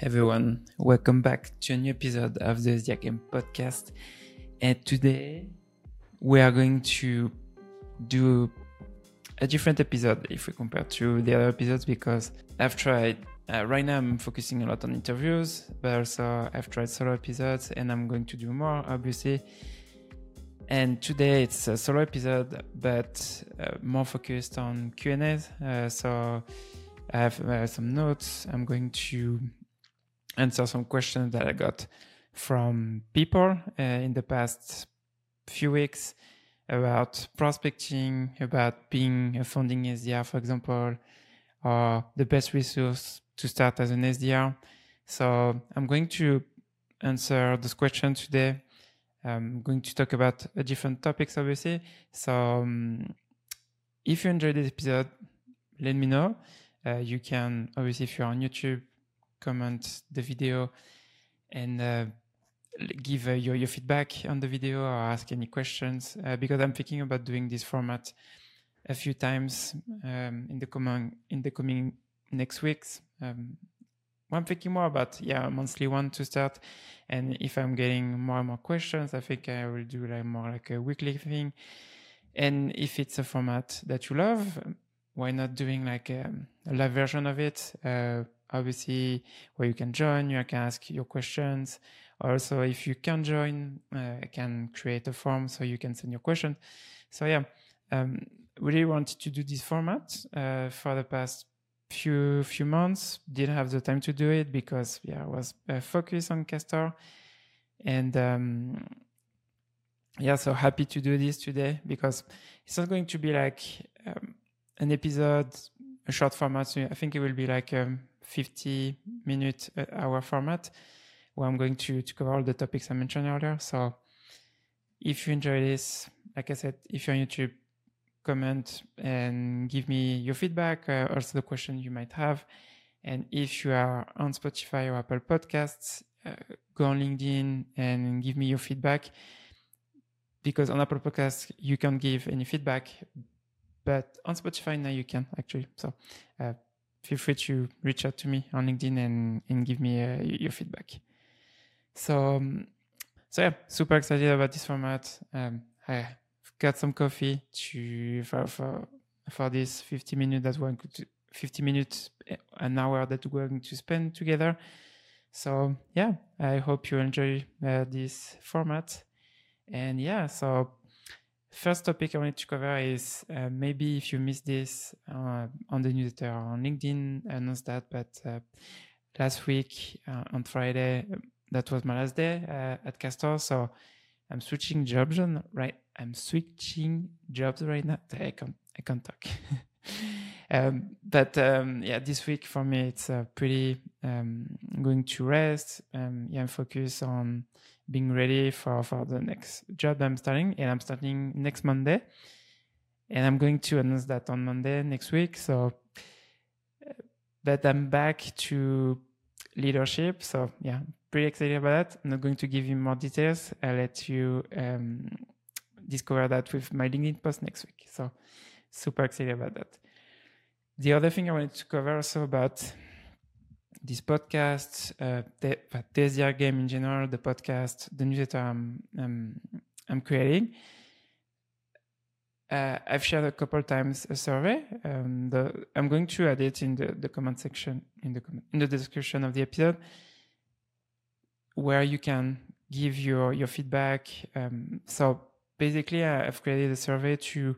everyone, welcome back to a new episode of the Game podcast. And today we are going to do a different episode if we compare to the other episodes because I've tried, uh, right now I'm focusing a lot on interviews, but also I've tried solo episodes and I'm going to do more, obviously. And today it's a solo episode, but uh, more focused on Q&As. Uh, so I have uh, some notes. I'm going to answer some questions that I got from people uh, in the past few weeks about prospecting, about being a founding SDR, for example, or the best resource to start as an SDR. So I'm going to answer those questions today. I'm going to talk about different topics, obviously. So um, if you enjoyed this episode, let me know. Uh, you can, obviously, if you're on YouTube, comment the video and uh, give uh, your, your feedback on the video or ask any questions uh, because I'm thinking about doing this format a few times um, in the coming in the coming next weeks. Um, I'm thinking more about yeah monthly one to start, and if I'm getting more and more questions, I think I will do like more like a weekly thing. And if it's a format that you love, why not doing like a, a live version of it? Uh, obviously where you can join, you can ask your questions. Also, if you can join, uh, I can create a form so you can send your question. So yeah, um, really wanted to do this format uh, for the past few few months. Didn't have the time to do it because yeah, I was uh, focused on Castor, and um, yeah, so happy to do this today because it's not going to be like um, an episode, a short format. So I think it will be like um, 50 minute uh, hour format where I'm going to, to cover all the topics I mentioned earlier. So if you enjoy this, like I said, if you're on YouTube, comment and give me your feedback, uh, also the question you might have. And if you are on Spotify or Apple Podcasts, uh, go on LinkedIn and give me your feedback. Because on Apple Podcasts, you can't give any feedback, but on Spotify now you can actually. So uh, feel free to reach out to me on LinkedIn and, and give me uh, your feedback. So, um, so yeah, super excited about this format. Um, I've got some coffee to for for for this 50 minutes that we're going to 50 minutes eh, an hour that we're going to spend together. So yeah, I hope you enjoy uh, this format. And yeah, so First topic I wanted to cover is uh, maybe if you missed this uh, on the newsletter on LinkedIn, announced that, but uh, last week uh, on Friday, that was my last day uh, at Castor. So I'm switching jobs right. I'm switching jobs right now. I can't, I can't talk. um, but um, yeah, this week for me, it's uh, pretty um, going to rest. Um, yeah, I'm focused on being ready for, for the next job I'm starting. And I'm starting next Monday. And I'm going to announce that on Monday next week. So, but I'm back to leadership. So, yeah, pretty excited about that. I'm not going to give you more details. I'll let you um, discover that with my LinkedIn post next week. So, super excited about that. The other thing I wanted to cover also about this podcast, uh, the, the SDR game in general, the podcast, the newsletter I'm, I'm, creating. Uh, I've shared a couple times a survey. Um, the, I'm going to add it in the, the comment section in the comment, in the description of the episode, where you can give your your feedback. Um, so basically, I've created a survey to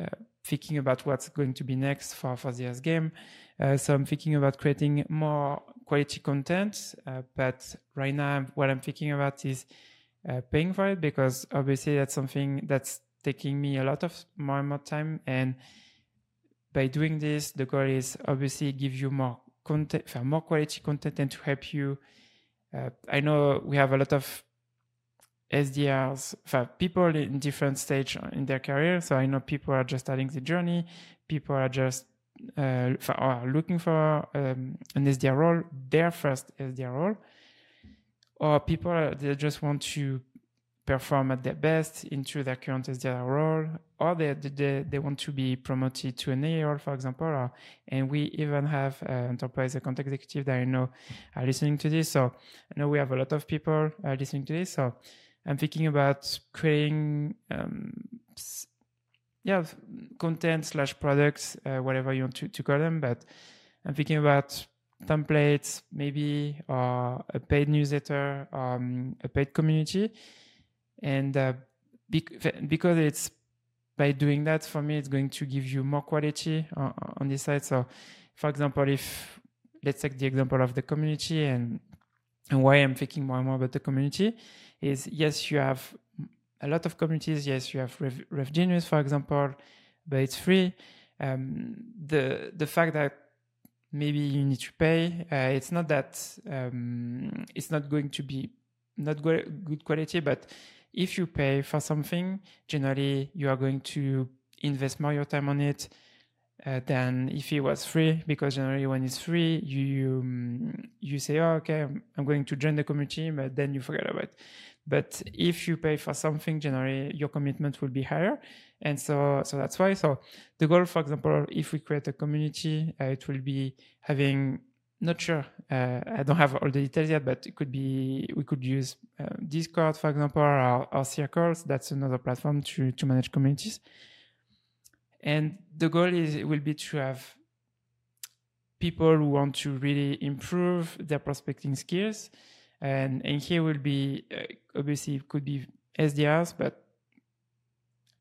uh, thinking about what's going to be next for for the S game. Uh, so I'm thinking about creating more quality content, uh, but right now what I'm thinking about is uh, paying for it because obviously that's something that's taking me a lot of more and more time. And by doing this, the goal is obviously give you more content, for more quality content, and to help you. Uh, I know we have a lot of SDRs, for people in different stage in their career. So I know people are just starting the journey. People are just uh, are looking for um, an SDR role, their first SDR role, or people they just want to perform at their best into their current SDR role, or they, they, they want to be promoted to an AE role, for example. Or, and we even have uh, enterprise account executive that I know are listening to this. So I know we have a lot of people uh, listening to this. So I'm thinking about creating, um, yeah, content slash products, uh, whatever you want to, to call them. But I'm thinking about templates, maybe, or a paid newsletter, um, a paid community and uh, because it's by doing that for me it's going to give you more quality on, on this side so for example if let's take the example of the community and and why i'm thinking more and more about the community is yes you have a lot of communities yes you have Rev, RevGenius for example but it's free um, the the fact that maybe you need to pay uh, it's not that um, it's not going to be not good quality but if you pay for something, generally you are going to invest more your time on it uh, than if it was free. Because generally, when it's free, you you, um, you say, "Oh, okay, I'm going to join the community," but then you forget about it. But if you pay for something, generally your commitment will be higher, and so so that's why. So the goal, for example, if we create a community, uh, it will be having not sure. Uh, I don't have all the details yet, but it could be we could use uh, Discord, for example, or, or Circles. That's another platform to to manage communities. And the goal is will be to have people who want to really improve their prospecting skills, and and here will be uh, obviously it could be SDRs, but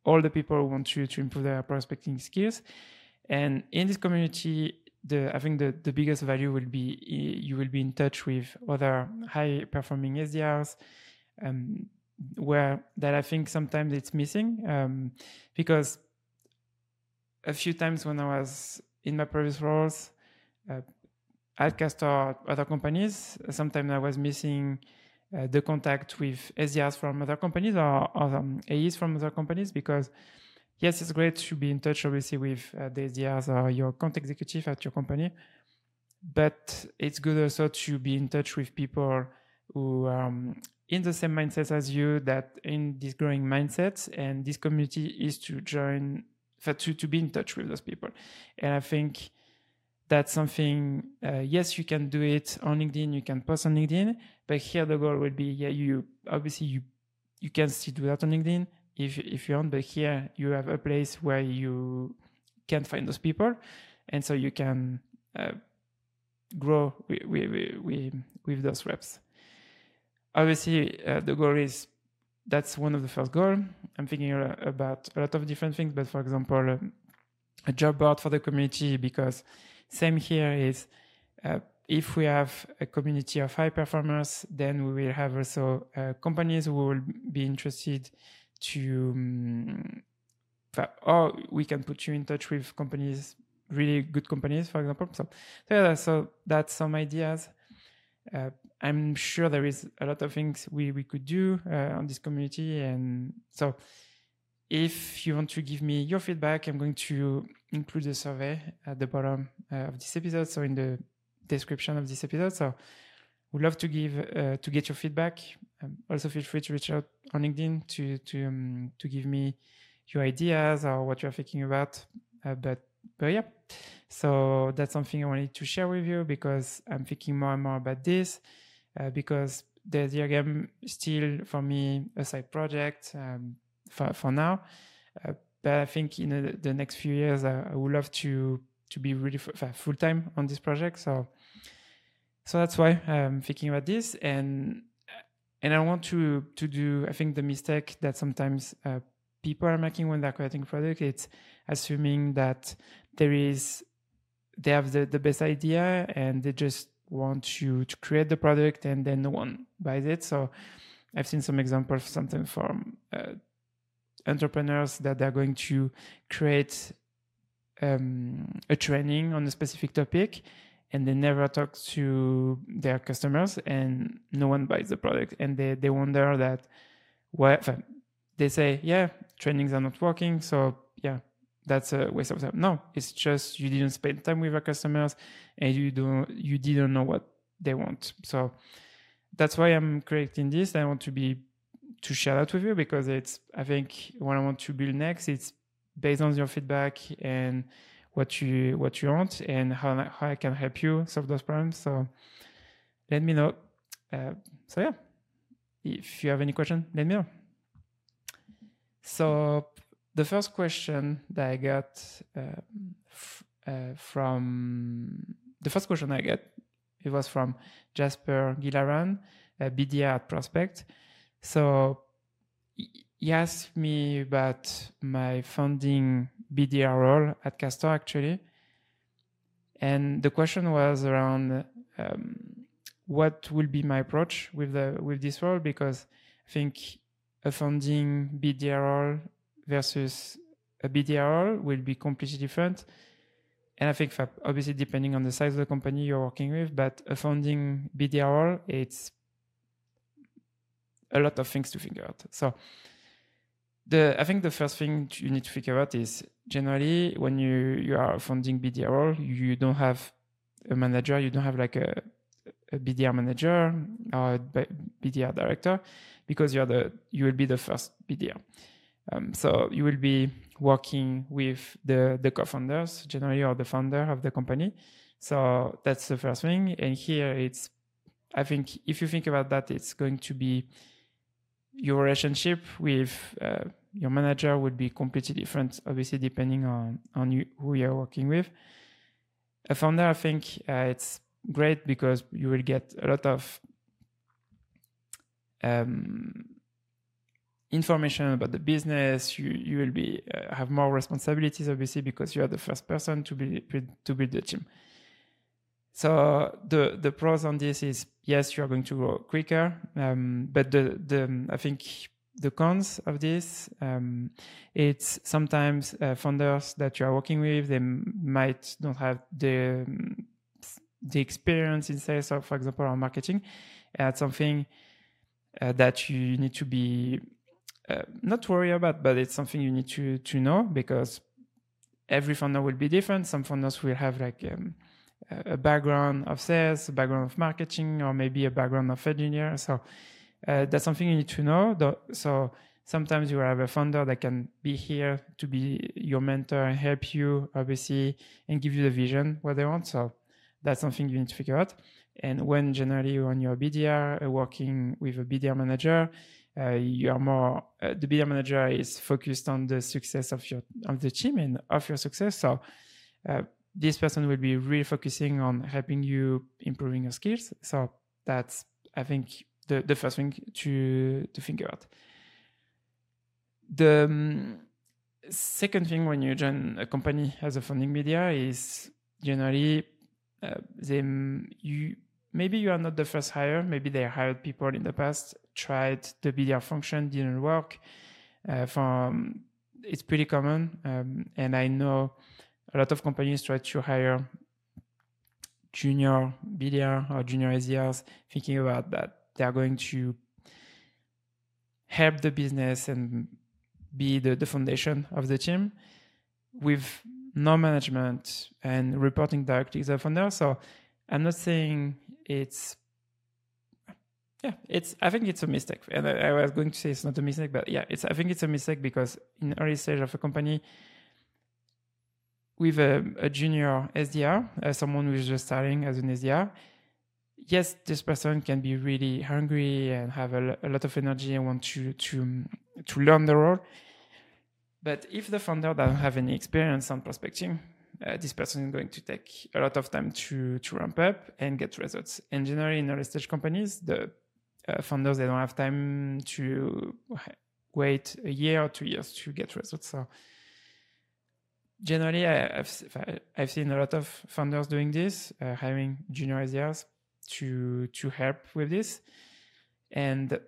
all the people who want to to improve their prospecting skills. And in this community, the I think the, the biggest value will be you will be in touch with other high performing SDRs, um, where that I think sometimes it's missing um, because a few times when I was in my previous roles uh, at Castor other companies, sometimes I was missing uh, the contact with SDRs from other companies or, or um, AEs from other companies because yes, it's great to be in touch, obviously, with uh, the SDRs or your account executive at your company. But it's good also to be in touch with people who are um, in the same mindset as you, that in this growing mindset, and this community is to join, to, to be in touch with those people. And I think that's something, uh, yes, you can do it on LinkedIn, you can post on LinkedIn, but here the goal will be, yeah, you obviously you you can still do that on LinkedIn, if if you want, but here you have a place where you can find those people, and so you can uh, grow with, with, with, with those reps. Obviously, uh, the goal is that's one of the first goal. I'm thinking about a lot of different things, but for example, um, a job board for the community because same here is uh, if we have a community of high performers, then we will have also uh, companies who will be interested to um, or we can put you in touch with companies really good companies for example. So, so yeah so that's some ideas. Uh, i'm sure there is a lot of things we, we could do uh, on this community and so if you want to give me your feedback i'm going to include the survey at the bottom uh, of this episode so in the description of this episode so would love to give uh, to get your feedback. Um, also, feel free to reach out on LinkedIn to to um, to give me your ideas or what you're thinking about. Uh, but but yeah, so that's something I wanted to share with you because I'm thinking more and more about this uh, because the SDR Game still for me a side project um, for for now. Uh, but I think in the, the next few years, I would love to to be really full time on this project. So so that's why I'm thinking about this, and and I want to to do. I think the mistake that sometimes uh, people are making when they're creating product, it's assuming that there is they have the, the best idea and they just want you to create the product and then no one buys it. So I've seen some examples sometimes from uh, entrepreneurs that they're going to create um, a training on a specific topic and they never talk to their customers and no one buys the product. And they, they wonder that what they say yeah trainings are not working so yeah that's a waste of time. No it's just you didn't spend time with your customers and you don't you didn't know what they want. So that's why i'm creating this. I want to be to share that with you because it's I think what I want to build next. It's based on your feedback and what you what you want and how how I can help you solve those problems. So let me know. Uh, so yeah, if you have any question, let me know. So the first question that I got uh, f- uh, from the first question I get it was from Jasper Gilaran, uh, BDR at Prospect. So he asked me about my founding BDR role at Castor actually, and the question was around um, what will be my approach with the with this role because I think a founding BDR role versus a BDR role will be completely different. And I think obviously depending on the size of the company you're working with, but a founding BDR role, it's a lot of things to figure out. So the I think the first thing you need to figure out is generally when you you are founding BDR you don't have a manager, you don't have like a, a BDR manager or a BDR director because you're the you will be the first BDR. Um, so you will be working with the the co-founders generally or the founder of the company. So that's the first thing. And here it's I think if you think about that, it's going to be your relationship with uh, your manager would be completely different, obviously depending on on you, who you're working with. A founder, I think uh, it's great because you will get a lot of um, information about the business. You you will be uh, have more responsibilities, obviously, because you are the first person to be to build the team. So the the pros on this is yes, you are going to grow quicker, um, but the the I think the cons of this um, it's sometimes uh, founders that you are working with they might not have the the experience in sales or for example or marketing. That's something uh, that you need to be uh, not worry about but it's something you need to to know because every founder will be different. Some founders will have like um, a background of sales a background of marketing or maybe a background of engineer so uh, that's something you need to know. So sometimes you have a founder that can be here to be your mentor and help you, obviously, and give you the vision what they want. So that's something you need to figure out. And when generally when you're a BDR uh, working with a BDR manager, uh, you are more uh, the BDR manager is focused on the success of your of the team and of your success. So uh, this person will be really focusing on helping you improving your skills. So that's I think the, the first thing to to think about. The um, second thing when you join a company as a founding media is generally uh, they you maybe you are not the first hire. Maybe they hired people in the past, tried the BDR function, didn't work. Uh, from it's pretty common, um, and I know a lot of companies try to hire junior BDR or junior SDRs, thinking about that they are going to help the business and be the, the foundation of the team with no management and reporting directly to the founder. So I'm not saying it's yeah, it's I think it's a mistake. And I, I, was going to say it's not a mistake, but yeah, it's I think it's a mistake because in early stage of a company with a, a junior SDR, uh, someone who's just starting as an SDR, yes, this person can be really hungry and have a, a lot of energy and want to to to learn the role. But if the founder doesn't have any experience on prospecting, uh, this person is going to take a lot of time to to ramp up and get results. And generally, in early stage companies, the uh, founders they don't have time to wait a year or two years to get results. So generally, I, have I've seen a lot of founders doing this, uh, hiring junior SDRs to to help with this. And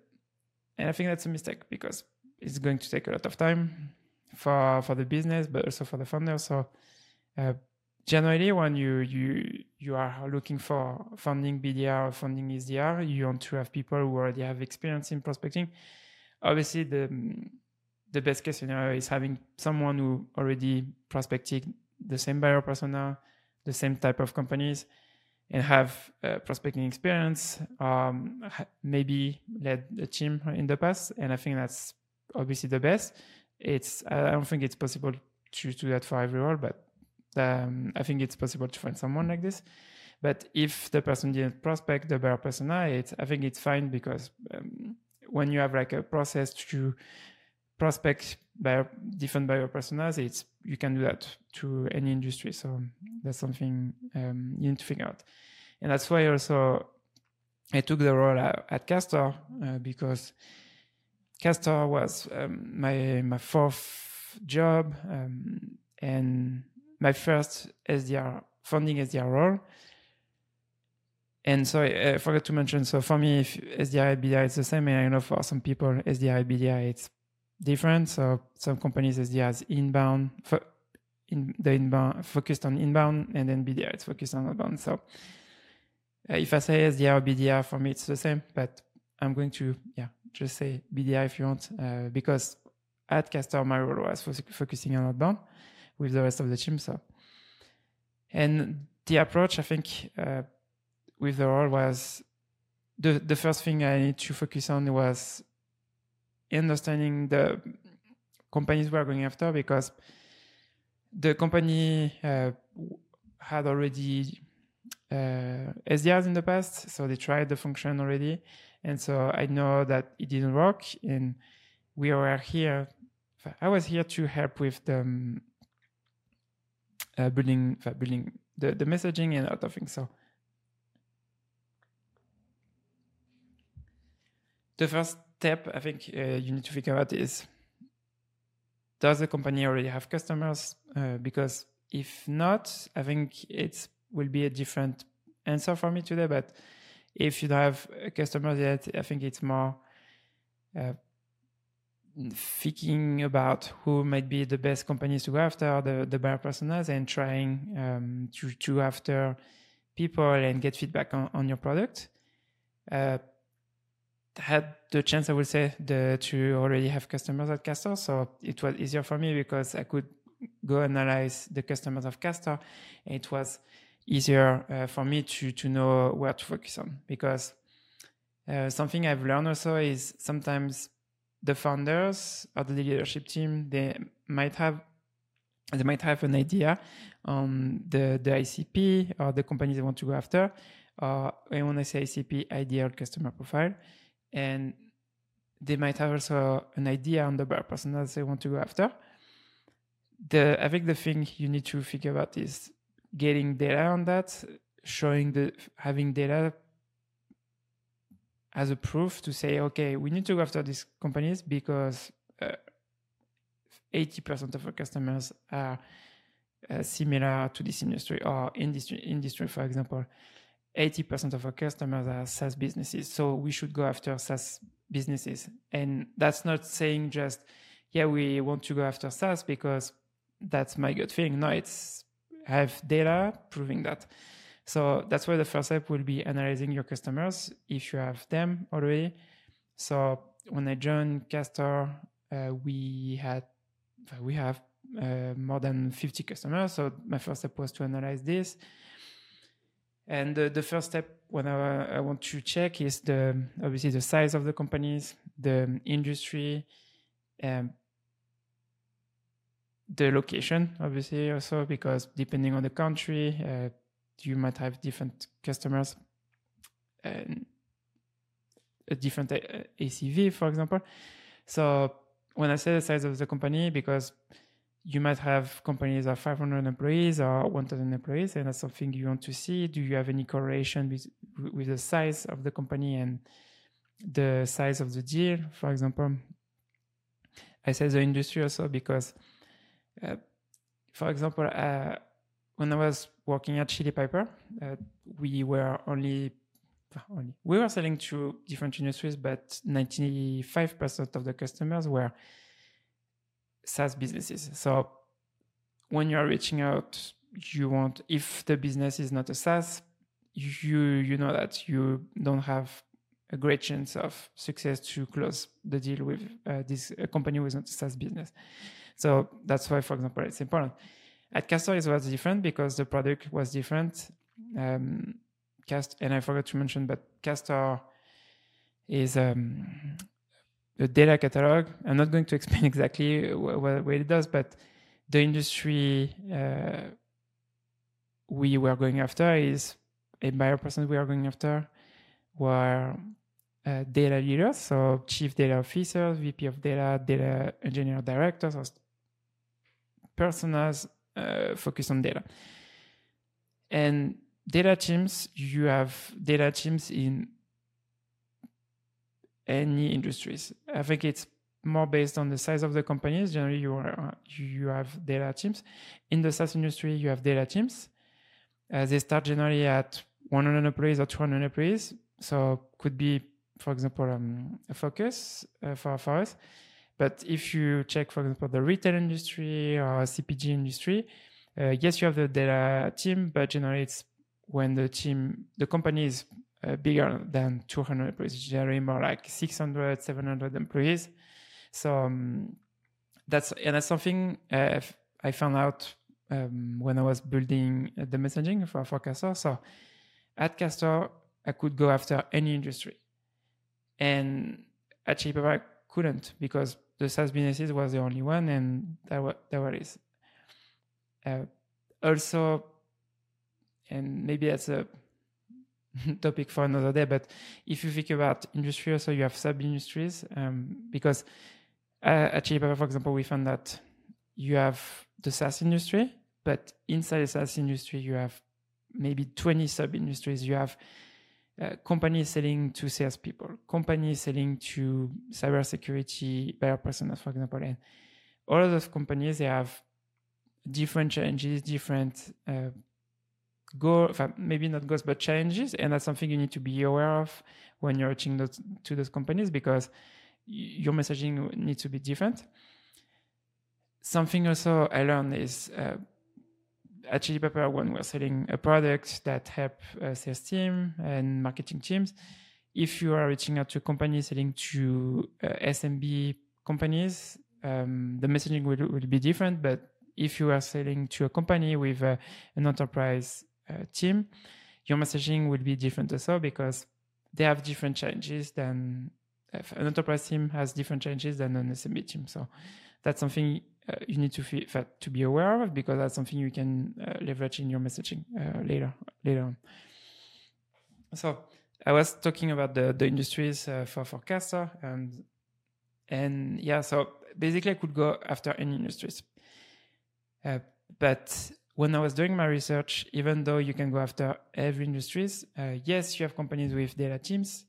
and i think that's a mistake because it's going to take a lot of time for for the business but also for the founder so uh, generally when you you you are looking for funding bdr or funding sdr you want to have people who already have experience in prospecting. Obviously the the best case scenario is having someone who already prospected the same buyer persona the same type of companies and have prospecting experience, um, maybe led a team in the past, and I think that's obviously the best. It's I don't think it's possible to do that for every role, but um, I think it's possible to find someone like this. But if the person didn't prospect the buyer persona, I think it's fine because um, when you have like a process to prospect buyer, different buyer personas, it's you can do that to any industry. So that's something um, you need to figure out, and that's why also I took the role at, at Castor uh, because Castor was um, my my fourth job um, and my first SDR funding SDR role. And so I forgot to mention. So for me, if SDR BDR is the same, and I know for some people SDR BDR it's different. So some companies SDR is inbound, for in the inbound focused on inbound, and then BDR it's focused on outbound. So uh, if I say SDR or BDR, for me it's the same, but I'm going to yeah just say BDR if you want, uh, because at Castor my role was focusing on outbound with the rest of the team. So and the approach I think. Uh, with the role was the the first thing I need to focus on was understanding the companies we are going after because the company uh, had already uh, SDRs in the past, so they tried the function already, and so I know that it didn't work, and we were here. I was here to help with the um, uh, building, building the, the messaging and other things. So the first step I think uh, you need to figure out is does the company already have customers? Uh, because if not, I think it will be a different answer for me today. But if you don't have customers yet, I think it's more uh, thinking about who might be the best companies to go after, the, the buyer personas, and trying um, to, to after people and get feedback on, on your product. Uh, had the chance, I would say, the, to already have customers at Castor. So it was easier for me because I could go analyze the customers of Castor. It was easier uh, for me to, to know where to focus on because uh, something I've learned also is sometimes the founders or the leadership team, they might have they might have an idea on the, the ICP or the companies they want to go after. Or when I say ICP, ideal customer profile and they might have also an idea on the buyer personas they want to go after. The I think the thing you need to figure out is getting data on that, showing the having data as a proof to say, okay, we need to go after these companies because uh, 80% of our customers are uh, similar to this industry or industry, industry, for example. 80% of our customers are SaaS businesses. So we should go after SaaS businesses. And that's not saying just, yeah, we want to go after SaaS because that's my good thing. No, it's have data proving that. So that's why the first step will be analyzing your customers if you have them already. So when I joined Castor, uh, we had we have uh, more than 50 customers. So my first step was to analyze this and the, the first step when I, I, want to check is the obviously the size of the companies, the industry, um, the location, obviously also because depending on the country, uh, you might have different customers and a different uh, ACV, for example. So when I say the size of the company, because you might have companies of 500 employees or 1000 employees and that's something you want to see. Do you have any correlation with with the size of the company and the size of the deal? For example i say the industry also because uh, for example uh, when i was working at Chili Piper uh, we were only only we were selling to different industries but 95% of the customers were SaaS businesses. So when you're reaching out, you want if the business is not a SaaS, you you know that you don't have a great chance of success to close the deal with uh, this company with not a SaaS business. So that's why, for example, it's important. At Castor, it was different because the product was different. Um, Cast, and I forgot to mention, but Castor is um, a data catalog. I'm not going to explain exactly what, what it does, but the industry uh, we were going after is a buyer person we are going after were uh, data leaders, so chief data officers, VP of data, data engineer directors, or personas uh, focused on data. And data teams, you have data teams in any industries. I think it's more based on the size of the companies. Generally, you are you have data teams. In the SaaS industry, you have data teams. Uh, they start generally at 100 employees or 200 employees. So could be, for example, um, a focus uh, for, for us. But if you check, for example, the retail industry or CPG industry, uh, yes, you have the data team, but generally it's when the team, the company is uh, bigger than 200 employees, generally more like 600, 700 employees. So um, that's and that's something uh, I found out um, when I was building the messaging for, for Castor. So at Castor, I could go after any industry, and at Chili I couldn't because the SaaS businesses was the only one, and that was that was uh, also, and maybe that's a topic for another day. But if you think about industry, also you have sub industries um, because uh, at Chili Piper, for example, we found that you have the SaaS industry, but inside the SaaS industry, you have maybe 20 sub industries. You have uh, companies selling to salespeople, companies selling to cybersecurity buyer personas, for example. And all of those companies, they have different challenges, different uh, goal, maybe not goals, but challenges. And that's something you need to be aware of when you're reaching those, to those companies because your messaging needs to be different. Something also I learned is uh, at Chili Piper when we're selling a product that help uh, sales team and marketing teams. If you are reaching out to a company selling to uh, SMB companies, um, the messaging will, will be different. But if you are selling to a company with uh, an enterprise team, your messaging will be different also because they have different challenges than an enterprise team has different challenges than an SMB team. So that's something uh, you need to feel, to be aware of because that's something you can uh, leverage in your messaging uh, later later on. So I was talking about the the industries uh, for for Castor and and yeah, so basically I could go after any industries, uh, but when I was doing my research, even though you can go after every industries, uh, yes, you have companies with data teams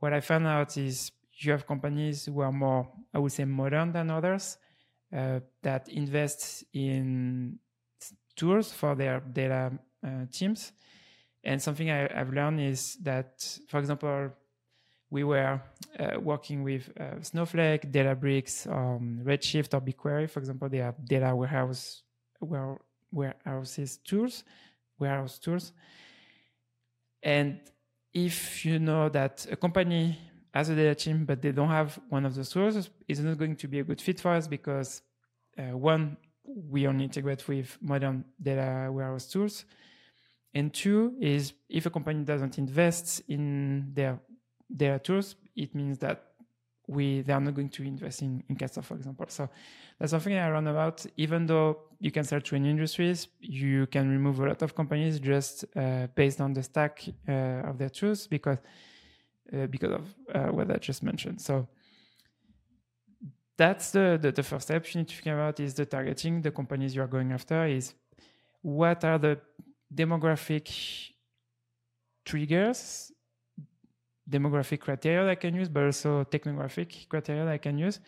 what I found out is you have companies who are more, I would say, modern than others uh, that invest in tools for their data uh, teams. And something I, have learned is that, for example, we were uh, working with uh, Snowflake, Databricks, um, Redshift, or BigQuery. For example, they have data warehouse where warehouses tools, warehouse tools, and if you know that a company has a data team but they don't have one of the sources, it's not going to be a good fit for us because uh, one, we only integrate with modern data warehouse tools. And two is if a company doesn't invest in their their tools, it means that we they are not going to invest in, in Castor, for example. So that's something I run about. Even though you can sell to any industries, you can remove a lot of companies just uh, based on the stack uh, of their tools because uh, because of uh, what I just mentioned. So that's the, the, the first step you need to think about is the targeting the companies you are going after is what are the demographic triggers demographic criteria that I can use, but also technographic criteria that I can use.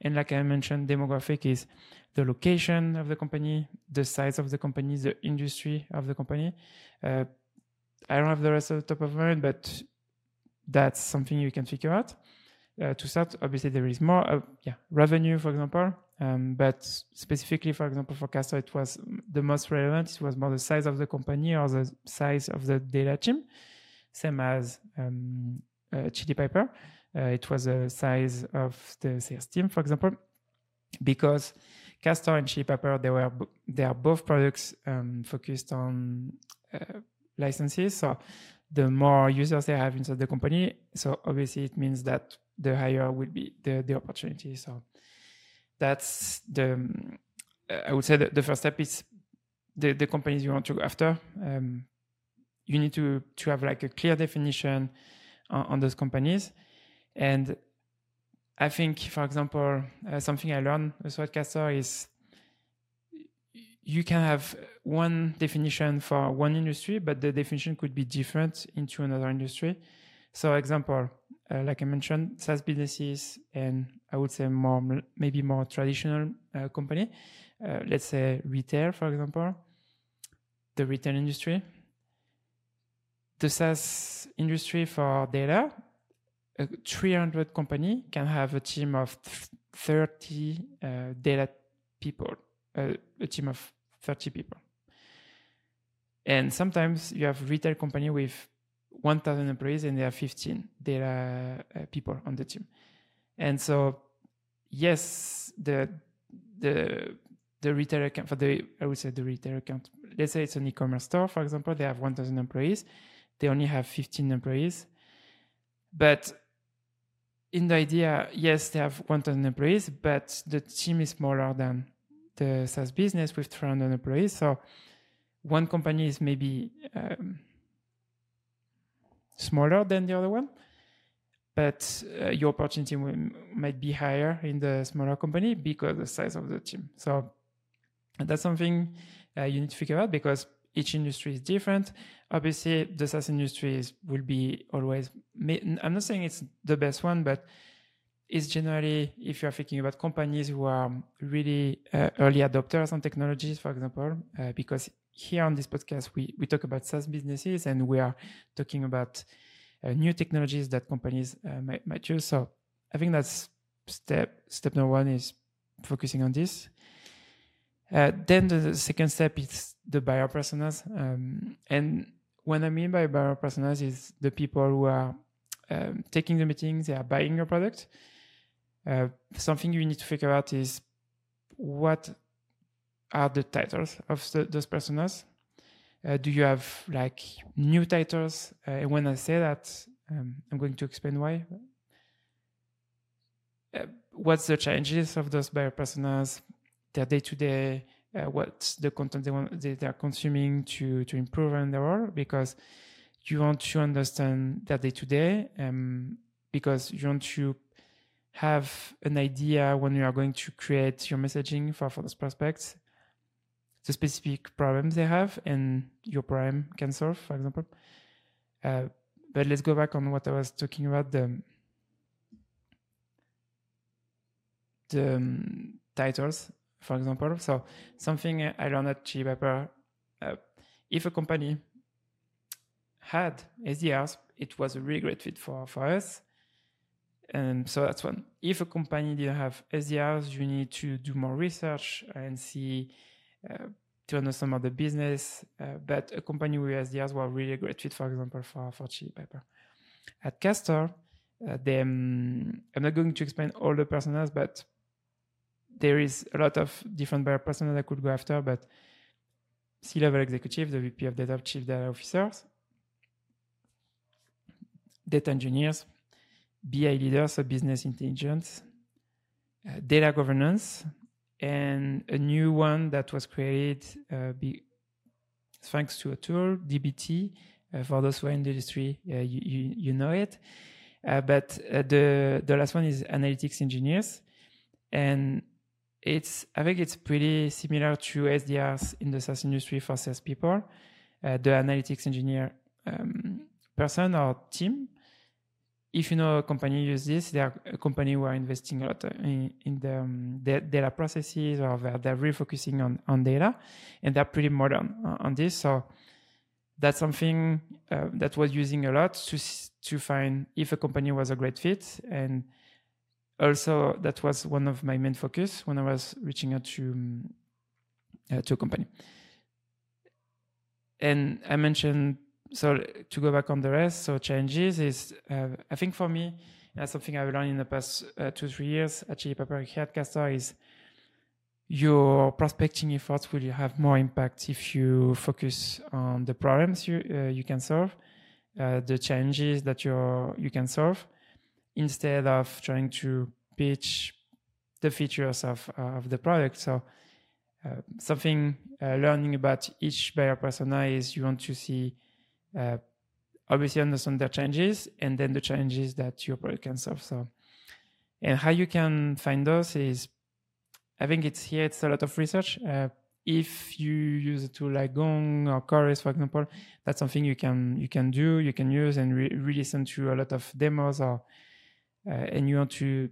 And like I mentioned, demographic is the location of the company, the size of the company, the industry of the company. Uh, I don't have the rest of the top of mind, but that's something you can figure out. Uh, to start, obviously there is more, uh, yeah, revenue, for example. Um, but specifically, for example, for Castor, it was the most relevant. It was more the size of the company or the size of the data team same as um, uh, Chili Piper. Uh, it was the size of the sales team, for example, because Castor and Chili Piper they were they are both products um, focused on uh, licenses. So the more users they have inside the company. So obviously it means that the higher will be the, the opportunity. So that's the, I would say the first step is the, the companies you want to go after. Um, you need to, to have like a clear definition on, on those companies. And I think, for example, uh, something I learned with Castor is you can have one definition for one industry, but the definition could be different into another industry. So, example, uh, like I mentioned, SaaS businesses and I would say more, maybe more traditional uh, company, uh, let's say retail, for example, the retail industry. The SaaS industry for data, a 300 company can have a team of 30 uh, data people, uh, a team of 30 people. And sometimes you have retail company with 1,000 employees and there are 15 data uh, people on the team. And so, yes, the the the retail account for the I would say the retail account. Let's say it's an e-commerce store, for example. They have 1,000 employees. They only have 15 employees, but in the idea, yes, they have 1,000 employees, but the team is smaller than the SaaS business with 300 employees. So one company is maybe um, smaller than the other one, but uh, your opportunity might be higher in the smaller company because the size of the team. So that's something uh, you need to figure out because each industry is different. Obviously, the SaaS industry is, will be always. I'm not saying it's the best one, but it's generally if you're thinking about companies who are really uh, early adopters on technologies, for example, uh, because here on this podcast we, we talk about SaaS businesses and we are talking about uh, new technologies that companies uh, might, might use. So I think that's step step number one is focusing on this. Uh, then the second step is the buyer personas, um, and what I mean by buyer personas is the people who are um, taking the meetings, they are buying your product uh, something you need to figure out is what are the titles of the, those personas. Uh, do you have like new titles? Uh, and when I say that, um, I'm going to explain why. Uh, what's the challenges of those buyer personas, their day to day, what's the content they want they, they are consuming to to improve on their role because you want to understand their day to day, because you want to have an idea when you are going to create your messaging for, for those prospects, the specific problems they have and your problem can solve, for example. Uh, but let's go back on what I was talking about the the um, titles, for example. So something I learned at Chili Piper, uh, if a company had SDRs, it was a really great fit for, for us. And so that's one. If a company didn't have SDRs, you need to do more research and see uh, to understand more the business. Uh, but a company with SDRs were really a great fit, for example, for, for Chili Piper. At Castor, uh, they, um, I'm not going to explain all the personas, but there is a lot of different buyer personas I could go after, but C-level executive, the VP of data, chief data officers, data engineers, BI leaders, so business intelligence, uh, data governance, and a new one that was created uh, be, thanks to a tool, DBT. Uh, for those who are in the industry, uh, you, you, you, know it. Uh, but uh, the the last one is analytics engineers, and it's I think it's pretty similar to SDRs in the SaaS industry for sales people. the analytics engineer um, person or team if you know a company use this, they are a company who are investing a lot in, in the, um, data processes or they're, they're really focusing on, on data and they're pretty modern on this. So that's something uh, that was using a lot to, to find if a company was a great fit. And also that was one of my main focus when I was reaching out to, um, uh, to a company. And I mentioned so to go back on the rest, so changes is, uh, I think for me, that's something I've learned in the past uh, two, three years at Chili Piper Castor is your prospecting efforts will have more impact if you focus on the problems you, uh, you can solve uh, the challenges that you you can solve instead of trying to pitch the features of of the product. So uh, something uh, learning about each buyer persona is you want to see uh, obviously understand their changes and then the challenges that your product can solve. So and how you can find those is I think it's here it's a lot of research. Uh, if you use a tool like Gong or Chorus, for example, that's something you can you can do, you can use and re- listen to a lot of demos or uh, and you want to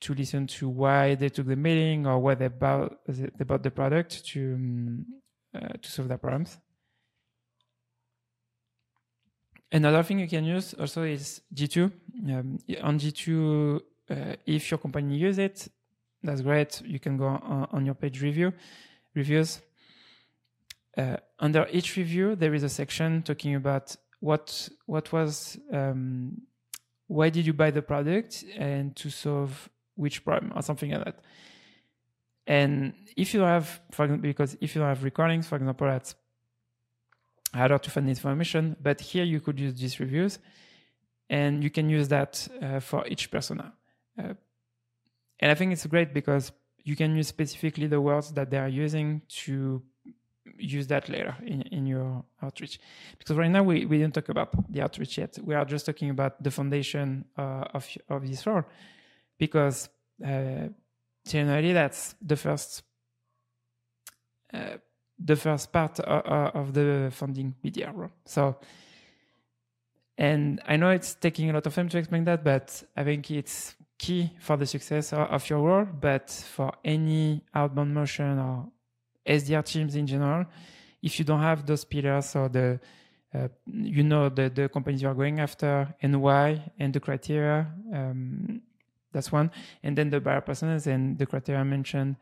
to listen to why they took the meeting or what they about about the product to um, uh, to solve their problems. Another thing you can use also is G2. Um, on G2, uh, if your company use it, that's great. You can go on, on your page review reviews. Uh, under each review, there is a section talking about what what was um, why did you buy the product and to solve which problem or something like that. And if you have, for example, because if you have recordings, for example, that's harder to find information. But here you could use these reviews, and you can use that uh, for each persona. Uh, and I think it's great because you can use specifically the words that they are using to use that later in, in your outreach. Because right now we, we didn't talk about the outreach yet. We are just talking about the foundation uh, of, of this role. Because uh, generally that's the first uh, the first part of, of the founding BDR role. So, and I know it's taking a lot of time to explain that, but I think it's key for the success of your role, but for any outbound motion or SDR teams in general, if you don't have those pillars or the uh, you know the the companies you are going after and why and the criteria um, that's one. And then the buyer personas and the criteria mentioned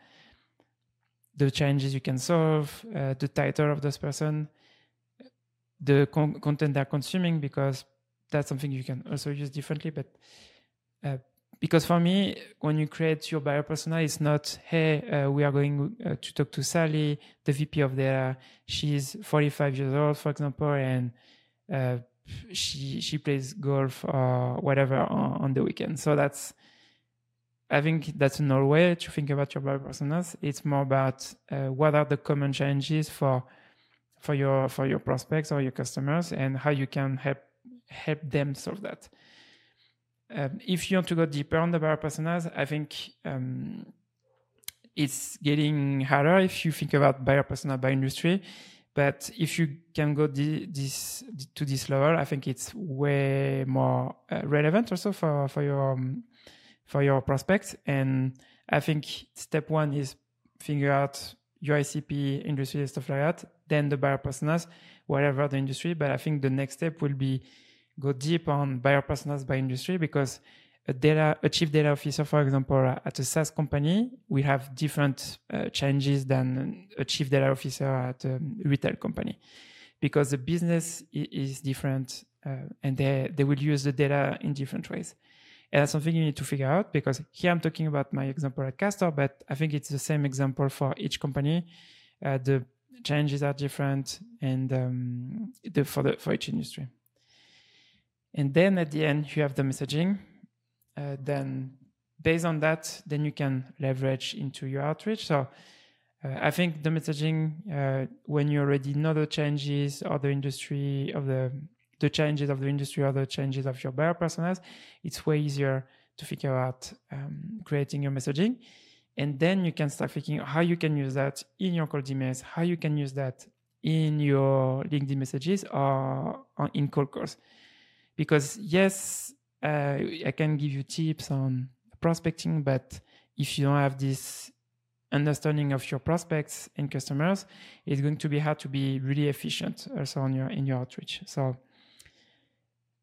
the challenges you can solve uh, the title of this person the con- content they're consuming because that's something you can also use differently but uh, because for me, when you create your buyer persona, it's not, hey, uh, we are going uh, to talk to Sally, the VP of data. She's 45 years old, for example, and uh, she she plays golf or whatever on, on, the weekend. So that's, I think that's another way to think about your buyer personas. It's more about uh, what are the common challenges for for your for your prospects or your customers, and how you can help help them solve that. Um, if you want to go deeper on the buyer personas, I think um, it's getting harder if you think about buyer persona by industry. But if you can go this to this level, I think it's way more uh, relevant also for for your um, for your prospects. And I think step one is figure out your ICP industry stuff like that. Then the buyer personas, whatever the industry. But I think the next step will be go deep on buyer personas by industry because a data, a chief data officer, for example, at a SaaS company, we have different uh, than a chief data officer at a retail company because the business is different uh, and they, they will use the data in different ways. And that's something you need to figure out because here I'm talking about my example at Castor, but I think it's the same example for each company. Uh, the changes are different and um, the, for, the, for each industry. And then at the end, you have the messaging. Uh, then based on that, then you can leverage into your outreach. So uh, I think the messaging, uh, when you already know the changes of the industry, of the the changes of the industry or the changes of your buyer personas, it's way easier to figure out um, creating your messaging. And then you can start thinking how you can use that in your cold emails, how you can use that in your LinkedIn messages or, or in cold calls because yes, uh, I can give you tips on prospecting, but if you don't have this understanding of your prospects and customers, it's going to be hard to be really efficient also on your in your outreach. So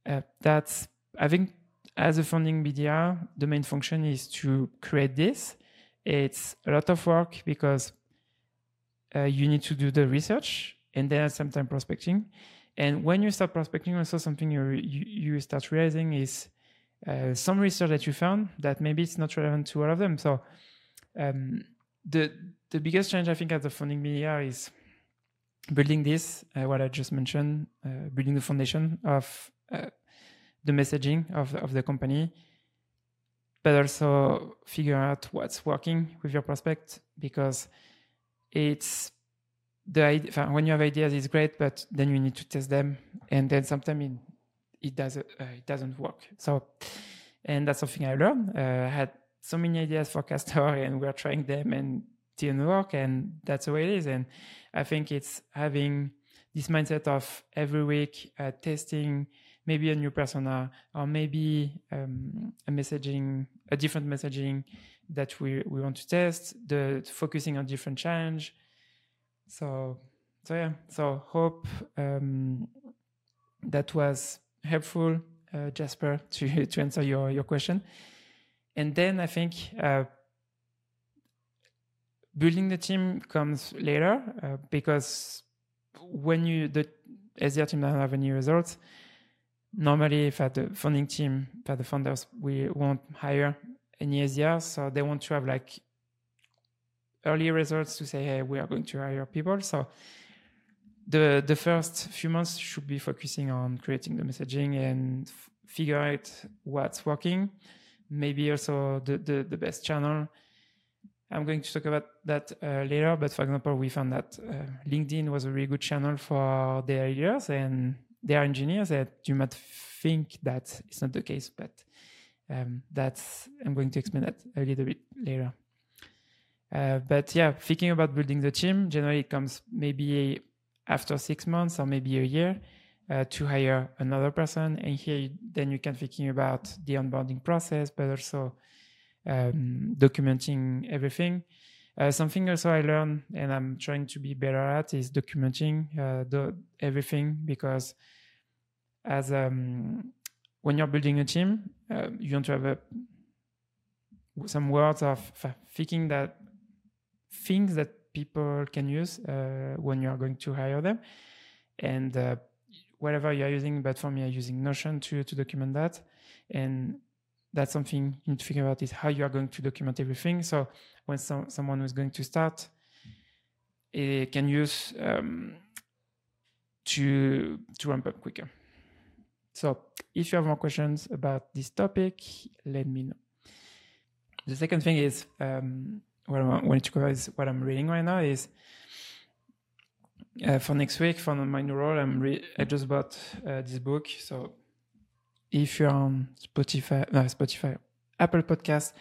uh, that's I think as a founding BDR, the main function is to create this. It's a lot of work because uh, you need to do the research and then at some time prospecting. And when you start prospecting, also something you you, you start realizing is uh, some research that you found that maybe it's not relevant to all of them. So um, the the biggest change I think at the founding media is building this, uh, what I just mentioned, uh, building the foundation of uh, the messaging of of the company, but also figure out what's working with your prospect because it's the when you have ideas it's great, but then you need to test them, and then sometimes it, it doesn't uh, it doesn't work. So, and that's something I learned. Uh, I had so many ideas for Castor, and we're trying them and didn't work, and that's the way it is. And I think it's having this mindset of every week uh, testing maybe a new persona or maybe um, a messaging, a different messaging that we, we want to test, the focusing on different challenge. So, so yeah, so hope um, that was helpful, uh, Jasper, to, to answer your, your question. And then I think uh, building the team comes later uh, because when you the SDR team doesn't have any results, normally if at the funding team, for the founders, we won't hire any SDRs, so they want to have like early results to say, hey, we are going to hire people. So the the first few months should be focusing on creating the messaging and f- figure out what's working. Maybe also the, the, the best channel. I'm going to talk about that uh, later, but for example, we found that uh, LinkedIn was a really good channel for their leaders and their engineers. That you might think that it's not the case, but um, that's I'm going to explain that a little bit later. Uh, but yeah, thinking about building the team, generally it comes maybe after six months or maybe a year uh, to hire another person. And here, you, then you can thinking about the onboarding process, but also um, documenting everything. Uh, something also I learned and I'm trying to be better at is documenting uh, the, everything because as um, when you're building a team, uh, you want to have a, some words of thinking that things that people can use uh, when you are going to hire them, and uh, whatever you are using. But for me, I'm using Notion to to document that, and that's something you need to figure out is how you are going to document everything. So when some, someone is going to start, it can use um, to to ramp up quicker. So if you have more questions about this topic, let me know. The second thing is um, what I want to cover is what I'm reading right now is uh, for next week for my new role. I'm re- I just bought uh, this book. So if you're on Spotify, no, Spotify, Apple Podcast,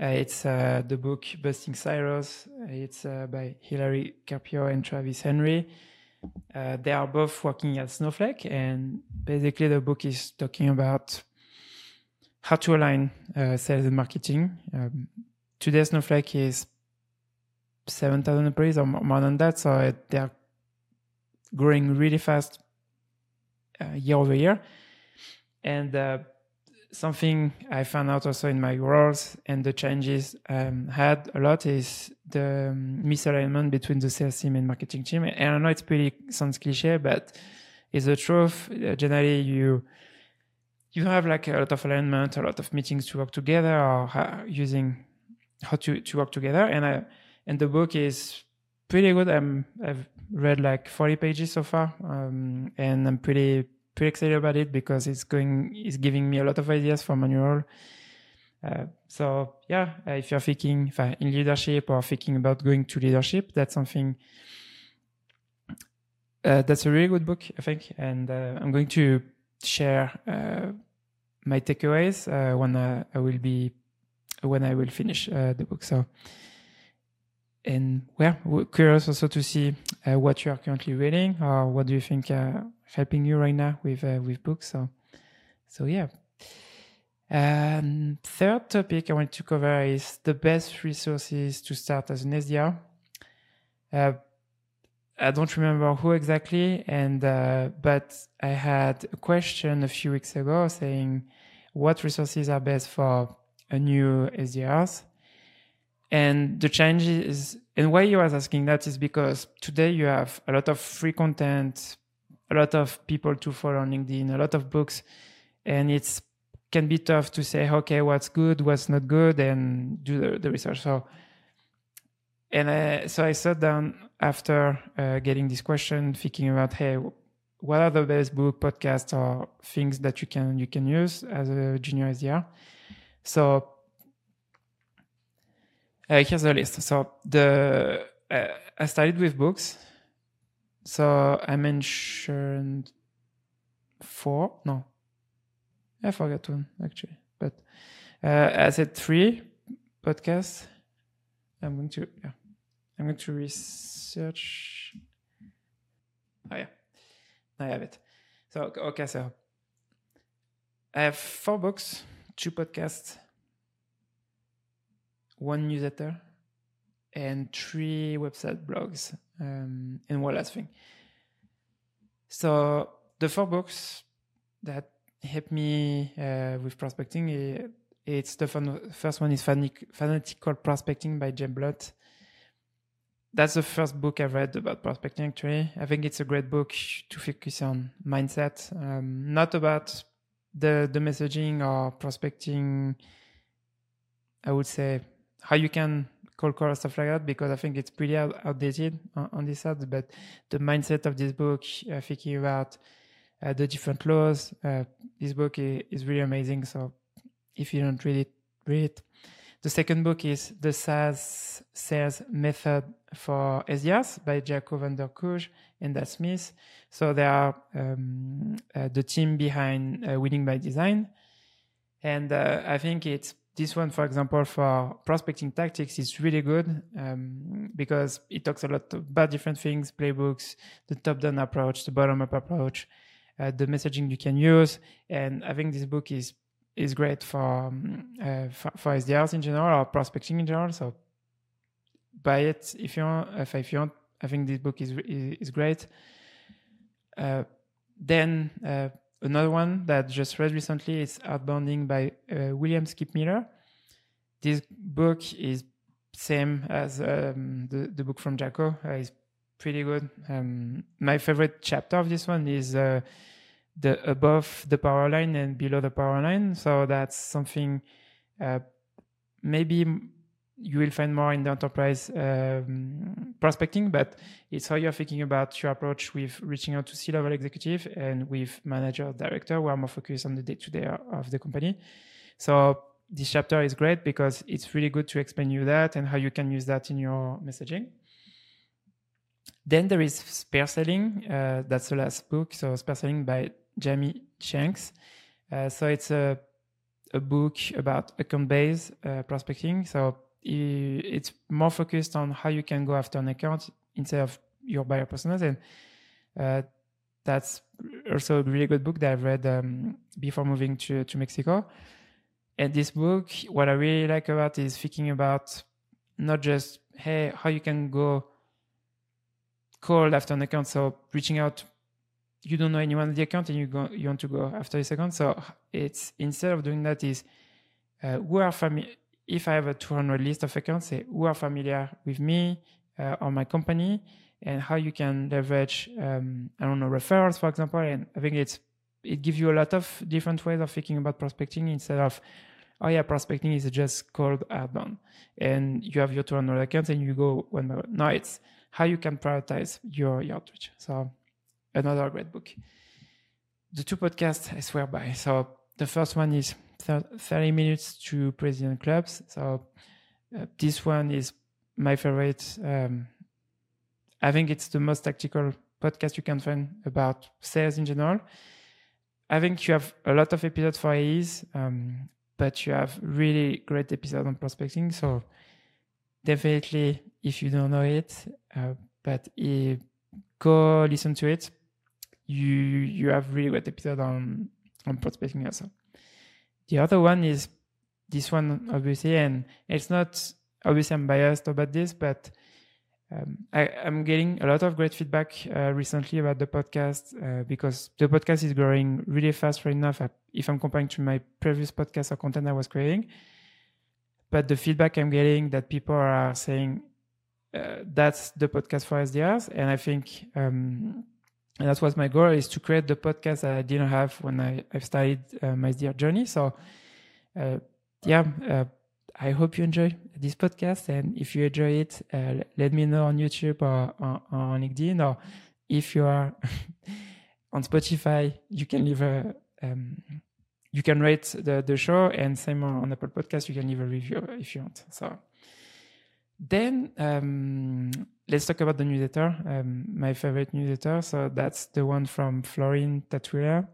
uh, it's uh, the book Busting Silos. It's uh, by Hillary Carpio and Travis Henry. Uh, they are both working at Snowflake, and basically the book is talking about how to align sales and marketing. Um, today, Snowflake is 7,000 employees or more than that, so they are growing really fast uh, year over year. And uh, something I found out also in my roles and the changes um, had a lot is the um, misalignment between the sales team and marketing team. And I know it's pretty sounds cliche, but it's the truth. Uh, generally, you you have like a lot of alignment, a lot of meetings to work together, or using how to to work together. And I and the book is pretty good. I'm I've read like 40 pages so far, um, and I'm pretty pretty excited about it because it's going it's giving me a lot of ideas for manual uh, so yeah uh, if you're thinking if in leadership or thinking about going to leadership that's something uh, that's a really good book i think and uh, i'm going to share uh, my takeaways when I, will be when i will finish the book so and well, we're curious also to see what you are currently reading or what do you think helping you right now with uh, with books. So, so yeah. And third topic I want to cover is the best resources to start as an SDR. Uh, I don't remember who exactly, and uh, but I had a question a few weeks ago saying what resources are best for a new SDRs. And the change is, and why you was asking that is because today you have a lot of free content, a lot of people to follow on LinkedIn, a lot of books, and it's can be tough to say, okay, what's good, what's not good, and do the, the research. So, and I, so I sat down after uh, getting this question, thinking about, hey, what are the best book, podcasts, or things that you can you can use as a junior SDR. So uh, here's the list. So the uh, I started with books. So I mentioned four. No, I forgot one actually. But uh, I said three podcasts. I'm going to yeah. I'm going to research. Oh yeah, I have it. So okay, so I have four books, two podcasts, one newsletter, and three website blogs, um, and one last thing. So the four books that help me uh, with prospecting, eh, it's the first one is Fanatical Prospecting by Jeb Blount. That's the first book I've read about prospecting. Actually, I think it's a great book to focus on mindset, um, not about the the messaging or prospecting. I would say how you can call call stuff like that because I think it's pretty outdated on, on this side. But the mindset of this book, uh, thinking about uh, the different laws, uh, this book is, is, really amazing. So if you don't read it, read it. The second book is The SaaS Sales Method for SDRs by Jacco van der Kuij and Dan Smith. So they are um, uh, the team behind uh, Winning by Design. And uh, I think it's this one, for example, for prospecting tactics is really good um, because it talks a lot about different things, playbooks, the top-down approach, the bottom-up approach, uh, the messaging you can use. And I think this book is is great for, um, uh, for, for SDRs in general or prospecting in general. So buy it if you want. If, if you want, I think this book is is, is great. Uh, then uh, Another one that just read recently is Outbounding by uh, William Skip Miller. This book is same as um, the, the book from Jacco. Uh, it's pretty good. Um, my favorite chapter of this one is uh, the above the power line and below the power line. So that's something uh, maybe you will find more in the enterprise um, prospecting, but it's how you're thinking about your approach with reaching out to C-level executive and with manager, director, who are more focused on the day-to-day of the company. So this chapter is great because it's really good to explain you that and how you can use that in your messaging. Then there is Spare Selling. Uh, that's the last book. So Spare Selling by Jamie Shanks. Uh, so it's a, a book about account-based uh, prospecting. So it's more focused on how you can go after an account instead of your buyer personas and uh, that's also a really good book that I've read um, before moving to, to Mexico. And this book, what I really like about is thinking about not just, hey, how you can go call after an account. So reaching out, you don't know anyone on the account and you go, you want to go after this account. So it's instead of doing that is uh, who are familiar, if I have a 200 list of accounts, say who are familiar with me uh, or my company, and how you can leverage, um, I don't know, referrals, for example. And I think it's it gives you a lot of different ways of thinking about prospecting instead of, oh yeah, prospecting is just cold outbound, and you have your 200 accounts and you go one by one. No, it's how you can prioritize your, your outreach. So another great book. The two podcasts I swear by. So the first one is 30 minutes to president clubs. So uh, this one is my favorite. Um, I think it's the most tactical podcast you can find about sales in general. I think you have a lot of episodes for AEs, um, but you have really great episodes on prospecting. So definitely, if you don't know it, uh, but uh, go listen to it. You you have really great episode on on prospecting also. The other one is this one, obviously, and it's not obviously I'm biased about this, but um, I, am getting a lot of great feedback uh, recently about the podcast uh, because the podcast is growing really fast right now. If I'm comparing to my previous podcast or content I was creating, but the feedback I'm getting that people are saying uh, that's the podcast for SDRs, and I think um, and that was my goal is to create the podcast that I didn't have when I, I started uh, my dear journey. So, uh, yeah, uh, I hope you enjoy this podcast. And if you enjoy it, uh, let me know on YouTube or, or, on LinkedIn. Or if you are on Spotify, you can leave a um, you can rate the, the show, and same on, on Apple Podcast, you can leave a review if you want. So then um, let's talk about the newsletter. Um, my favorite newsletter. So that's the one from Florin Tatulea.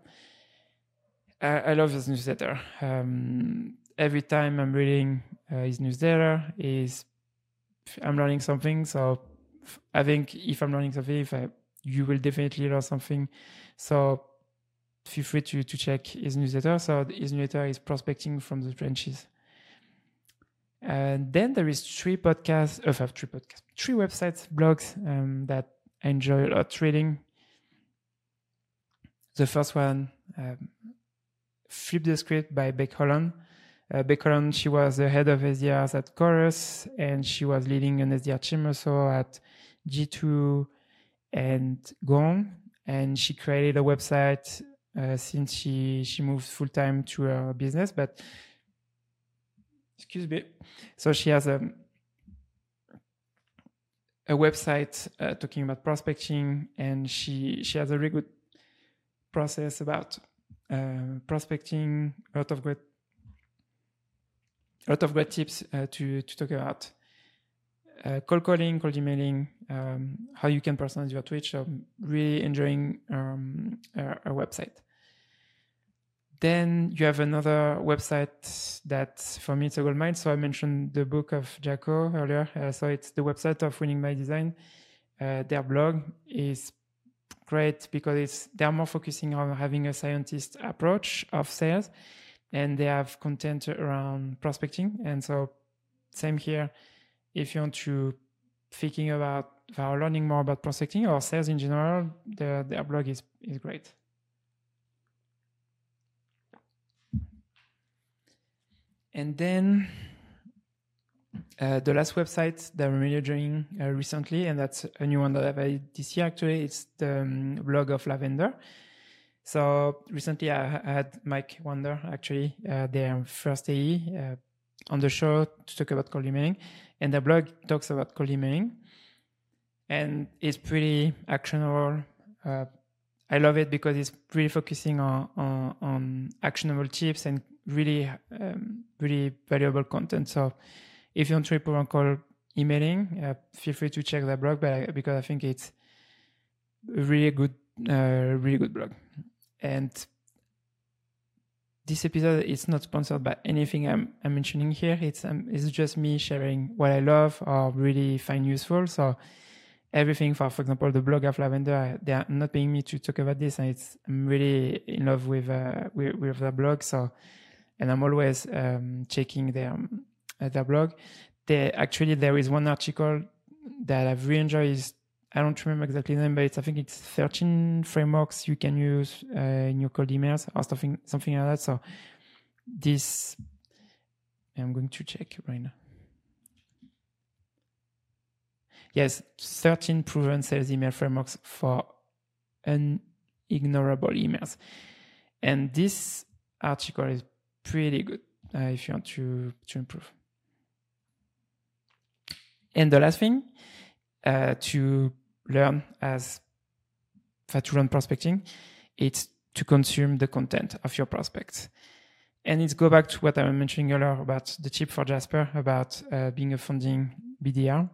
I, I love this newsletter. Um, every time I'm reading uh, his newsletter, is I'm learning something. So I think if I'm learning something, if I, you will definitely learn something. So feel free to, to check his newsletter. So his newsletter is prospecting from the trenches. And then there is three podcasts, uh, three podcasts, three websites, blogs um, that I enjoy a lot reading. The first one, um, Flip the Script by Bec Holland. Uh, Bec Holland, she was the head of SDRs at Chorus, and she was leading an SDR team also at G2 and Gong. And she created a website uh, since she she moved full time to her business, but excuse me. So she has a a website uh, talking about prospecting, and she she has a really good process about uh, prospecting. A lot of great a lot of great tips uh, to to talk about. Uh, cold calling, cold emailing, um, how you can personalize your Twitch. I'm really enjoying um, our website. Then you have another website that for me it's a gold mine. So I mentioned the book of Jacco earlier. Uh, so it's the website of Winning by Design. Uh, their blog is great because it's they're more focusing on having a scientist approach of sales, and they have content around prospecting. And so same here. If you want to thinking about or learning more about prospecting or sales in general, their their blog is is great. And then uh, the last website that I'm enjoying uh, recently, and that's a new one that I've added this year actually, it's the um, blog of Lavender. So recently I, had Mike Wander, actually, uh, their first AE, uh, on the show to talk about cold emailing. And the blog talks about cold emailing. And it's pretty actionable. Uh, I love it because it's really focusing on, on, on actionable tips and really, um, really valuable content. So if you want to improve on cold emailing, uh, feel free to check that blog, but I, because I think it's a really good, uh, really good blog. And this episode is not sponsored by anything I'm, I'm mentioning here. It's um, it's just me sharing what I love or really find useful. So everything for, for example, the blog of Lavender, they are not paying me to talk about this, and it's I'm really in love with uh, with, with the blog. So and I'm always um, checking their um, their blog. They actually there is one article that I've really enjoyed. Is I don't remember exactly the name, but it's I think it's 13 frameworks you can use uh, in your cold emails or something something like that. So this I'm going to check right now. Yes, 13 proven sales email frameworks for unignorable emails. And this article is pretty good uh, if you want to, to improve. And the last thing uh, to learn as to learn prospecting, it's to consume the content of your prospects. And it's go back to what I was mentioning earlier about the tip for Jasper about uh, being a founding BDR.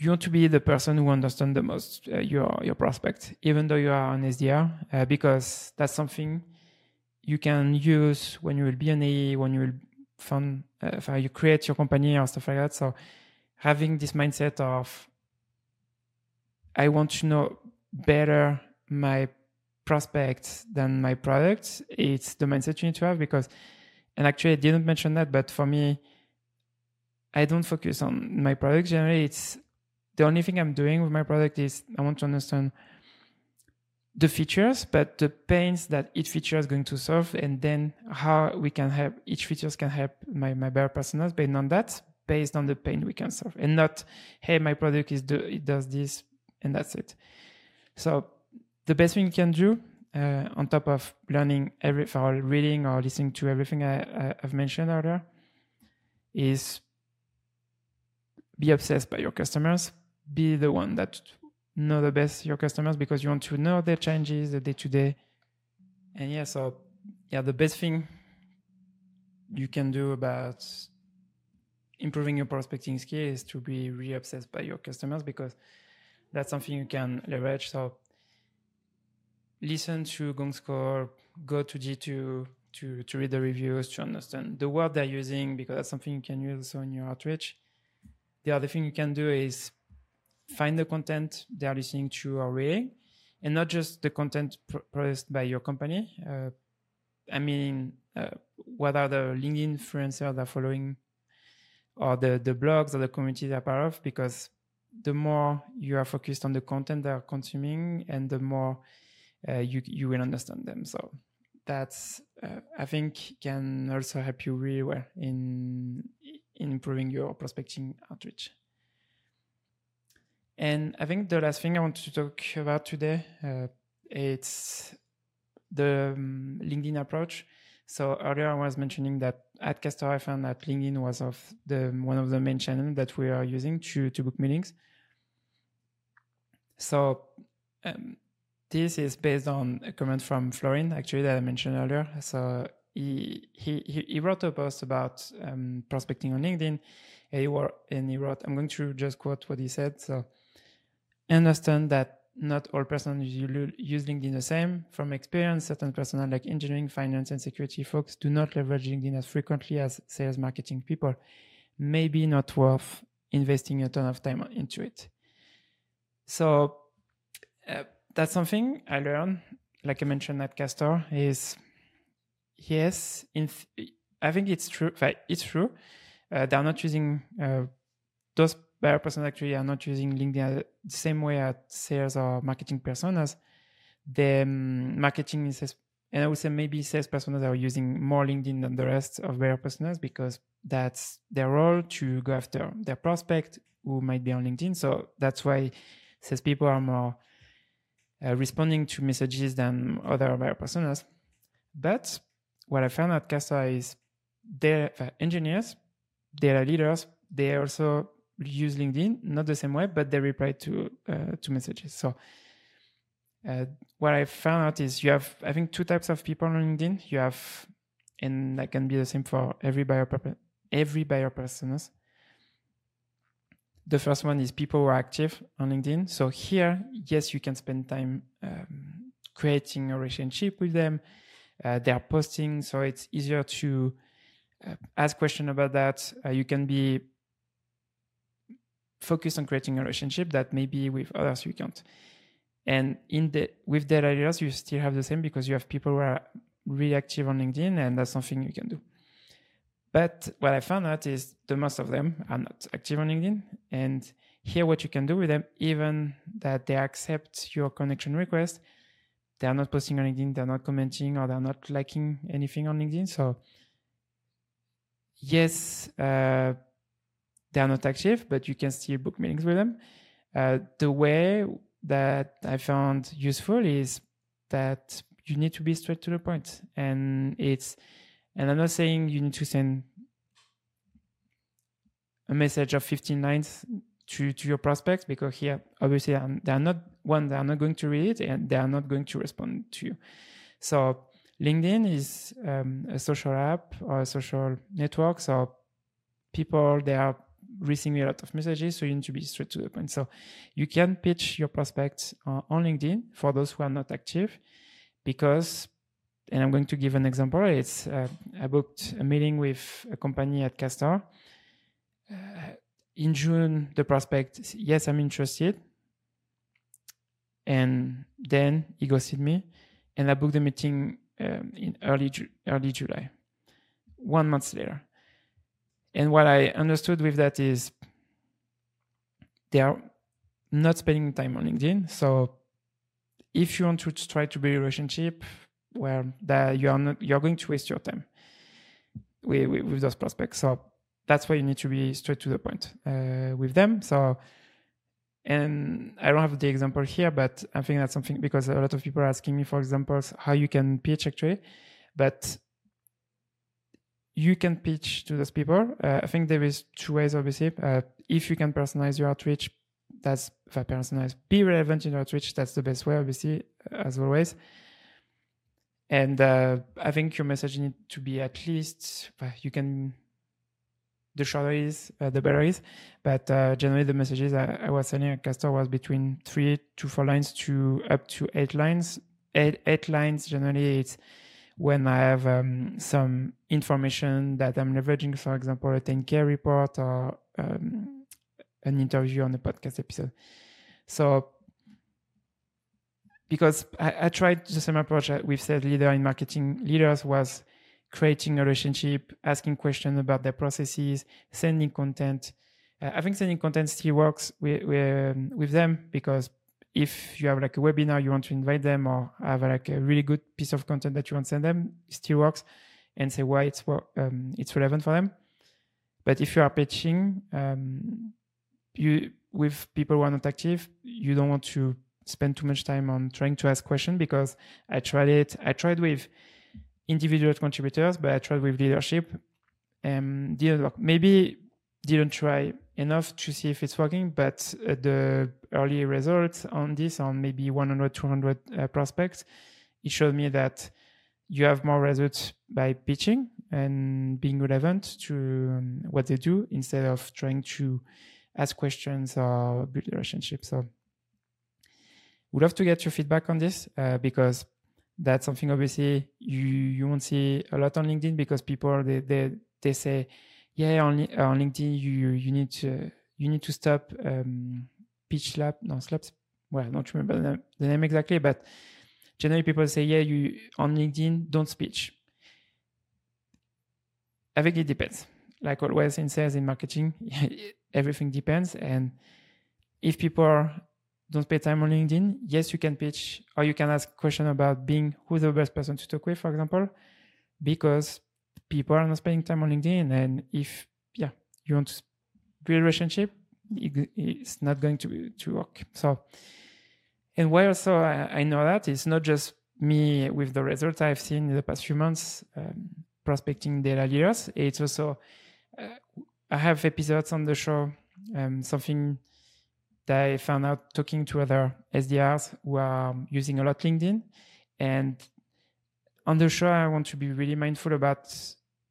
You want to be the person who understands the most uh, your your prospect, even though you are an SDR, uh, because that's something you can use when you will be an AE, when you will fund, uh, you create your company or stuff like that. So having this mindset of I want to know better my prospects than my products, it's the mindset you need to have because, and actually I didn't mention that, but for me, I don't focus on my product. Generally, it's the only thing I'm doing with my product is I want to understand the features, but the pains that each feature is going to solve, and then how we can help each features can help my, my better personas based on that, based on the pain we can solve, and not hey my product is do it does this and that's it. So the best thing you can do uh, on top of learning every or reading or listening to everything I, I've mentioned earlier is be obsessed by your customers. Be the one that know the best your customers because you want to know their changes, the day to day. And yeah, so yeah, the best thing you can do about improving your prospecting skill is to be really obsessed by your customers because that's something you can leverage. So listen to Gong calls, go to G2 to, to read the reviews, to understand the word they're using because that's something you can use also in your outreach. The other thing you can do is find the content they are listening to or reading and not just the content pr- produced by your company. Uh, I mean, uh, what are the LinkedIn influencers they're following or the, the blogs or the community they're part of? Because the more you are focused on the content they're consuming and the more uh, you, you will understand them. So that's, uh, I think can also help you really well in, in improving your prospecting outreach. And I think the last thing I want to talk about today, uh, it's the um, LinkedIn approach. So earlier I was mentioning that at Castor I found that LinkedIn was of the one of the main channels that we are using to to book meetings. So um, this is based on a comment from Florin actually that I mentioned earlier. So he he he wrote a post about um, prospecting on LinkedIn, and he, wrote, and he wrote I'm going to just quote what he said. So understand that not all persons use LinkedIn the same. From experience, certain personnel like engineering, finance, and security folks do not leverage LinkedIn as frequently as sales marketing people. Maybe not worth investing a ton of time into it. So uh, that's something I learned, like I mentioned at Castor, is yes, th- I think it's true. It's true. Uh, they're not using uh, those buyer personas actually are not using LinkedIn the same way as sales or marketing personas. The um, marketing is, and I would say maybe sales personas are using more LinkedIn than the rest of buyer personas because that's their role to go after their prospect who might be on LinkedIn. So that's why sales people are more uh, responding to messages than other buyer personas. But what I found at Castor is their uh, engineers, data leaders, they also use LinkedIn, not the same way, but they reply to uh, to messages. So uh, what I found out is you have, I think, two types of people on LinkedIn. You have, and that can be the same for every buyer every buyer personas. The first one is people who are active on LinkedIn. So here, yes, you can spend time um, creating a relationship with them. Uh, they are posting, so it's easier to uh, ask question about that. Uh, you can be focus on creating a relationship that maybe with others you can't. And in the with data leaders, you still have the same because you have people who are really active on LinkedIn, and that's something you can do. But what I found out is the most of them are not active on LinkedIn. And here, what you can do with them, even that they accept your connection request, they are not posting on LinkedIn, they're not commenting, or they're not liking anything on LinkedIn. So, yes, uh, they are not active, but you can still book meetings with them. Uh, the way that I found useful is that you need to be straight to the point, and it's. And I'm not saying you need to send a message of 15 lines to, to your prospects because here obviously they are not one they are not going to read it and they are not going to respond to you so linkedin is um, a social app or a social network so people they are receiving a lot of messages, so you need to be straight to the point. So you can pitch your prospects uh, on LinkedIn for those who are not active, because, and I'm going to give an example. It's uh, I booked a meeting with a company at Castor. Uh, in June, the prospect, yes, I'm interested, and then he ghosted me, and I booked the meeting um, in early early July. One month later, and what I understood with that is they are not spending time on LinkedIn. So if you want to try to build a relationship where that you are not you're going to waste your time with, with, with those prospects. So that's why you need to be straight to the point uh, with them. So and I don't have the example here, but I think that's something because a lot of people are asking me for examples how you can pitch actually. But you can pitch to those people. Uh, I think there is two ways, obviously. Uh, if you can personalize your outreach, that's personalize. Be relevant in your outreach. That's the best way, obviously, as always. And uh, I think your message need to be at least you can. The shorter is, uh, the better is. But uh, generally, the messages I, I, was sending at Castor was between three to four lines to up to eight lines. Eight, eight lines generally it's when I have um, some information that I'm leveraging, for example, a 10K report or um, an interview on a podcast episode. So, because I, I tried the same approach we've said leader in marketing leaders was creating a relationship, asking questions about their processes, sending content. Uh, I think sending content still works with, with, um, with them because if you have like a webinar you want to invite them or have like a really good piece of content that you want to send them, it still works and say why it's um, it's relevant for them. But if you are pitching, um, you with people who are not active, you don't want to spend too much time on trying to ask questions because I tried it. I tried with individual contributors, but I tried with leadership and didn't work. Maybe didn't try enough to see if it's working, but uh, the early results on this, on maybe 100, 200 uh, prospects, it showed me that you have more results by pitching and being relevant to um, what they do instead of trying to ask questions or build relationships. So, would love to get your feedback on this uh, because that's something obviously you you won't see a lot on LinkedIn because people they they they say yeah, on, on LinkedIn, you you need to you need to stop um, pitch lab. No, slaps. Well, I don't remember the name, the name exactly, but generally people say, yeah, you on LinkedIn don't speech. I think it depends. Like always in sales in marketing, everything depends. And if people don't pay time on LinkedIn, yes, you can pitch or you can ask question about being who the best person to talk with, for example, because people are not spending time on LinkedIn. And if, yeah, you want to build a relationship, it's not going to, to work. So, and why also I, I know that it's not just me with the results I've seen in the past few months um, prospecting data leaders. It's also, uh, I have episodes on the show, um, something that I found out talking to other SDRs who are using a lot LinkedIn. And on the show, I want to be really mindful about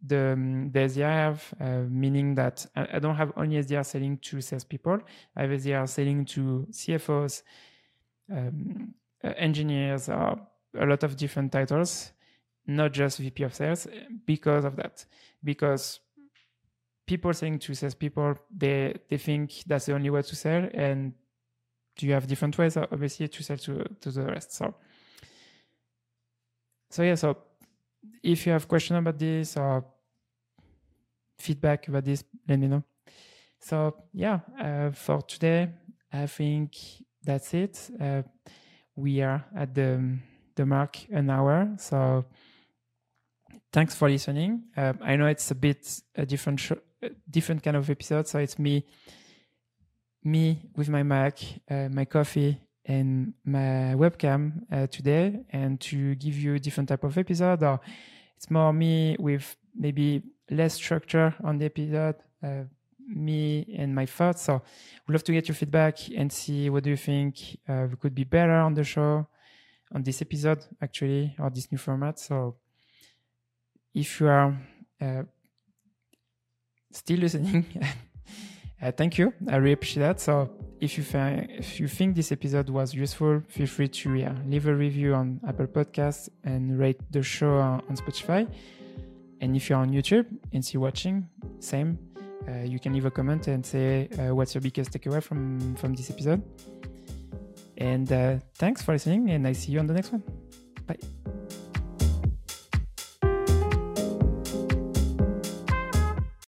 the, um, the SDR uh, meaning that I, I, don't have only SDR selling to salespeople. I have SDR selling to CFOs, um, uh, engineers, or a lot of different titles, not just VP of sales, because of that. Because people selling to salespeople, they, they think that's the only way to sell. And do you have different ways, obviously, to sell to, to the rest. So, so yeah, so if you have question about this or feedback about this, let me know. So yeah, uh, for today, I think that's it. Uh, we are at the the mark an hour. So thanks for listening. Uh, I know it's a bit a different sh- different kind of episode. So it's me me with my Mac, uh, my coffee, and my webcam uh, today and to give you a different type of episode. Or it's more me with maybe less structure on the episode uh, me and my thoughts. So we'd love to get your feedback and see what do you think uh, could be better on the show on this episode actually or this new format. So if you are uh, still listening Uh, thank you. I really appreciate that. So if you if you think this episode was useful, feel free to leave a review on Apple Podcasts and rate the show on, on Spotify. And if you're on YouTube and see watching, same. Uh, you can leave a comment and say uh, what's your biggest takeaway from from this episode. And uh, thanks for listening, and I see you on the next one. Bye.